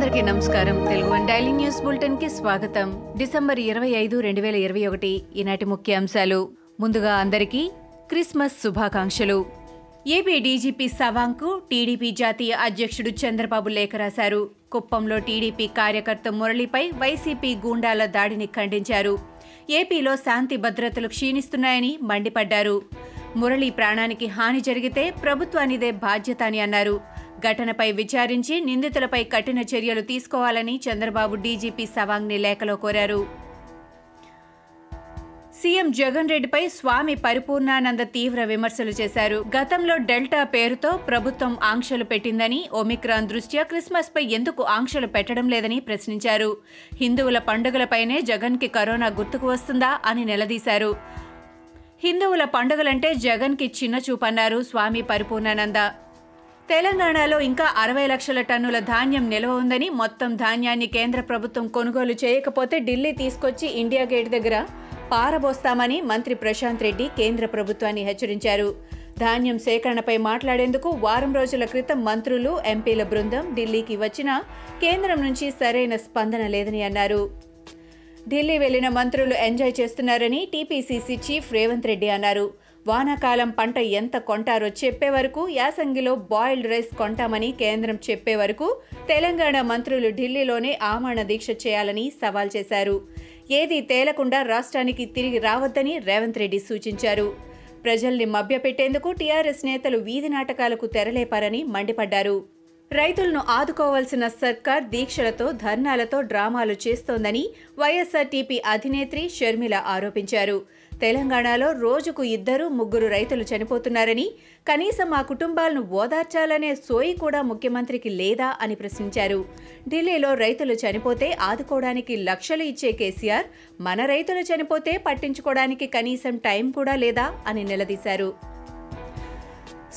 అందరికీ నమస్కారం. Telugu one daily news బులెటిన్కి స్వాగతం. డిసెంబర్ ఇరవై ఐదు రెండు వేల ఇరవై ఒకటి ఈనాటి ముఖ్యాంశాలు. ముందుగా అందరికీ క్రిస్మస్ శుభాకాంక్షలు. ఏపీ డీజీపీ సవాంగ్కు టీడీపీ జాతీయ అధ్యక్షుడు చంద్రబాబు లేఖ రాశారు. కుప్పంలో టీడీపీ కార్యకర్త మురళిపై వైసీపీ గూండాల దాడిని ఖండించారు. ఏపీలో శాంతి భద్రతలు క్షీణిస్తున్నాయని మండిపడ్డారు. మురళి ప్రాణానికి హాని జరిగితే ప్రభుత్వానిదే బాధ్యత అని అన్నారు. ఘటనపై విచారించి నిందితులపై కఠిన చర్యలు తీసుకోవాలని చంద్రబాబు డీజీపీ సవాంగ్ని లేఖలో కోరారు. సీఎం జగన్ రెడ్డిపై స్వామి పరిపూర్ణానంద తీవ్ర విమర్శలు చేశారు. గతంలో డెల్టా పేరుతో ప్రభుత్వం ఆంక్షలు పెట్టిందని ఒమిక్రాన్ దృష్ట్యా క్రిస్మస్ పై ఎందుకు ఆంక్షలు పెట్టడం లేదని ప్రశ్నించారు. హిందువుల పండుగలపైనే జగన్కి కరోనా గుర్తుకు వస్తుందా అని నిలదీశారు. హిందువుల పండుగలంటే జగన్కి చిన్న చూపన్నారు స్వామి పరిపూర్ణానంద. తెలంగాణలో ఇంకా అరవై లక్షల టన్నుల ధాన్యం నిల్వ ఉందని మొత్తం ధాన్యాన్ని కేంద్ర ప్రభుత్వం కొనుగోలు చేయకపోతే ఢిల్లీ తీసుకొచ్చి ఇండియా గేట్ దగ్గర పారబోస్తామని మంత్రి ప్రశాంత్ రెడ్డి కేంద్ర ప్రభుత్వాన్ని హెచ్చరించారు. ధాన్యం సేకరణపై మాట్లాడేందుకు వారం రోజుల క్రితం మంత్రులు ఎంపీల బృందం ఢిల్లీకి వచ్చినా కేంద్రం నుంచి సరైన స్పందన లేదని అన్నారు. ఢిల్లీ వెళ్ళిన మంత్రులు ఎంజాయ్ చేస్తున్నారని టీపీసీసీ చీఫ్ రేవంత్ రెడ్డి అన్నారు. వానాకాలం పంట ఎంత కొంటారో చెప్పే వరకు యాసంగిలో బాయిల్డ్ రైస్ కొంటామని కేంద్రం చెప్పే వరకు తెలంగాణ మంత్రులు ఢిల్లీలోనే ఆమరణ దీక్ష చేయాలని సవాల్ చేశారు. ఏది తేలకుండా రాష్ట్రానికి తిరిగి రావద్దని రేవంత్ రెడ్డి సూచించారు. ప్రజల్ని మభ్యపెట్టేందుకు టీఆర్ఎస్ నేతలు వీధి నాటకాలకు తెరలేపారని మండిపడ్డారు. రైతులను ఆదుకోవాల్సిన సర్కార్ దీక్షలతో ధర్నాలతో డ్రామాలు చేస్తోందని వైఎస్ఆర్టీపీ అధినేత్రి షర్మిల ఆరోపించారు. తెలంగాణలో రోజుకు ఇద్దరు ముగ్గురు రైతులు చనిపోతున్నారని కనీసం ఆ కుటుంబాలను ఓదార్చాలనే సోయి కూడా ముఖ్యమంత్రికి లేదా అని ప్రశ్నించారు. ఢిల్లీలో రైతులు చనిపోతే ఆదుకోవడానికి లక్షలు ఇచ్చే కేసీఆర్ మన రైతులు చనిపోతే పట్టించుకోవడానికి కనీసం టైం కూడా లేదా అని నిలదీశారు.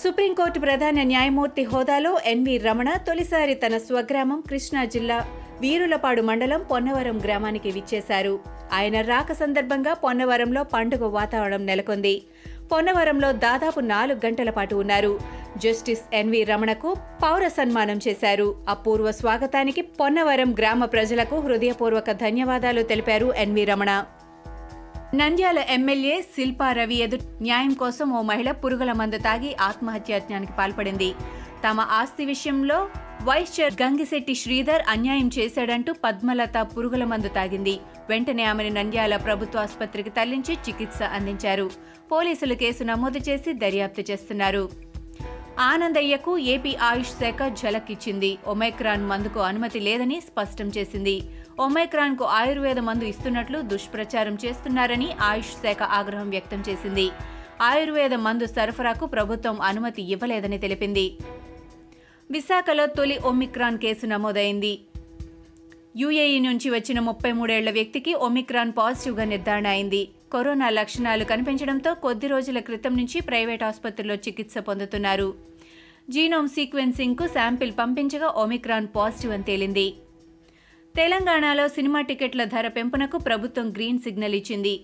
సుప్రీంకోర్టు ప్రధాన న్యాయమూర్తి హోదాలో ఎన్వి రమణ తొలిసారి తన స్వగ్రామం కృష్ణా జిల్లా వీరులపాడు మండలం పొన్నవరం గ్రామానికి విచ్చేశారు. ఆయన రాక సందర్భంగా పొన్నవరంలో పండుగ వాతావరణం నెలకొంది. పొన్నవరంలో దాదాపు నాలుగు గంటల పాటు ఉన్నారు. జస్టిస్ ఎన్వి రమణకు పౌర సన్మానం చేశారు. అపూర్వ స్వాగతానికి పొన్నవరం గ్రామ ప్రజలకు హృదయపూర్వక ధన్యవాదాలు తెలిపారు N V Ramana. Nandyal MLA Shilpa Ravi ఎదుట న్యాయం కోసం ఓ మహిళ పురుగుల మందు తాగి ఆత్మహత్యాత్నానికి పాల్పడింది. తమ ఆస్తి విషయంలో వైస్ చైర్ గంగిశెట్టి శ్రీధర్ అన్యాయం చేశాడంటూ పద్మలత పురుగుల మందు తాగింది. వెంటనే ఆమెను నంద్యాల ప్రభుత్వ ఆసుపత్రికి తరలించి చికిత్స అందించారు. పోలీసులు కేసు నమోదు చేసి దర్యాప్తు చేస్తున్నారు. ఆనందయ్యకు ఏపీ ఆయుష్ శాఖ ఝలక్ ఇచ్చింది ఒమైక్రాన్ మందుకు అనుమతి లేదని స్పష్టం చేసింది. ఒమైక్రాన్కు ఆయుర్వేద మందు ఇస్తున్నట్లు దుష్ప్రచారం చేస్తున్నారని ఆయుష్ శాఖ ఆగ్రహం వ్యక్తం చేసింది. ఆయుర్వేద మందు సరఫరాకు ప్రభుత్వం అనుమతి ఇవ్వలేదని తెలిపింది. విశాఖలో తొలి ఒమిక్రాన్ కేసు నమోదైంది. యుఏఈ నుంచి వచ్చిన ముప్పై మూడేళ్ళ వ్యక్తికి ఒమిక్రాన్ పాజిటివ్గా నిర్ధారణ అయింది. కరోనా లక్షణాలు కనిపించడంతో కొద్ది రోజుల క్రితం నుంచి ప్రైవేట్ ఆసుపత్రిలో చికిత్స పొందుతున్నారు. జీనోమ్ సీక్వెన్సింగ్కు శాంపిల్ పంపించగా ఒమిక్రాన్ పాజిటివ్ అని తేలింది. తెలంగాణలో సినిమా టికెట్ల ధర పెంపునకు ప్రభుత్వం గ్రీన్ సిగ్నల్ ఇచ్చింది.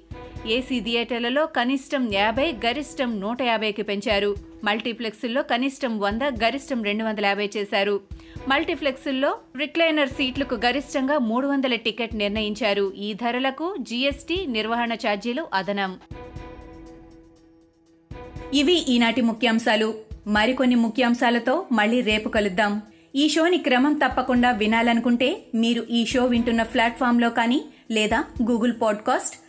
ఏసీ థియేటర్లలో కనిష్టం యాభై గరిష్టం నూట యాభైకి పెంచారు. మల్టీప్లెక్స్ల్లో కనిష్టం వంద గరిష్టం రెండు వందల యాభై చేశారు. మల్టీప్లెక్స్ల్లో రిక్లైనర్ సీట్లకు గరిష్టంగా మూడు వందల టికెట్ నిర్ణయించారు. ఈ ధరలకు జీఎస్టీ నిర్వహణ ఛార్జీలు అదనం. ఇవి ఈనాటి ముఖ్యాంశాలు. మరికొన్ని ముఖ్యాంశాలతో మళ్ళీ రేపు కలుద్దాం. ఈ షోని క్రమం తప్పకుండా వినాలనుకుంటే మీరు ఈ షో వింటున్న ప్లాట్ఫామ్లో కానీ లేదా Google podcast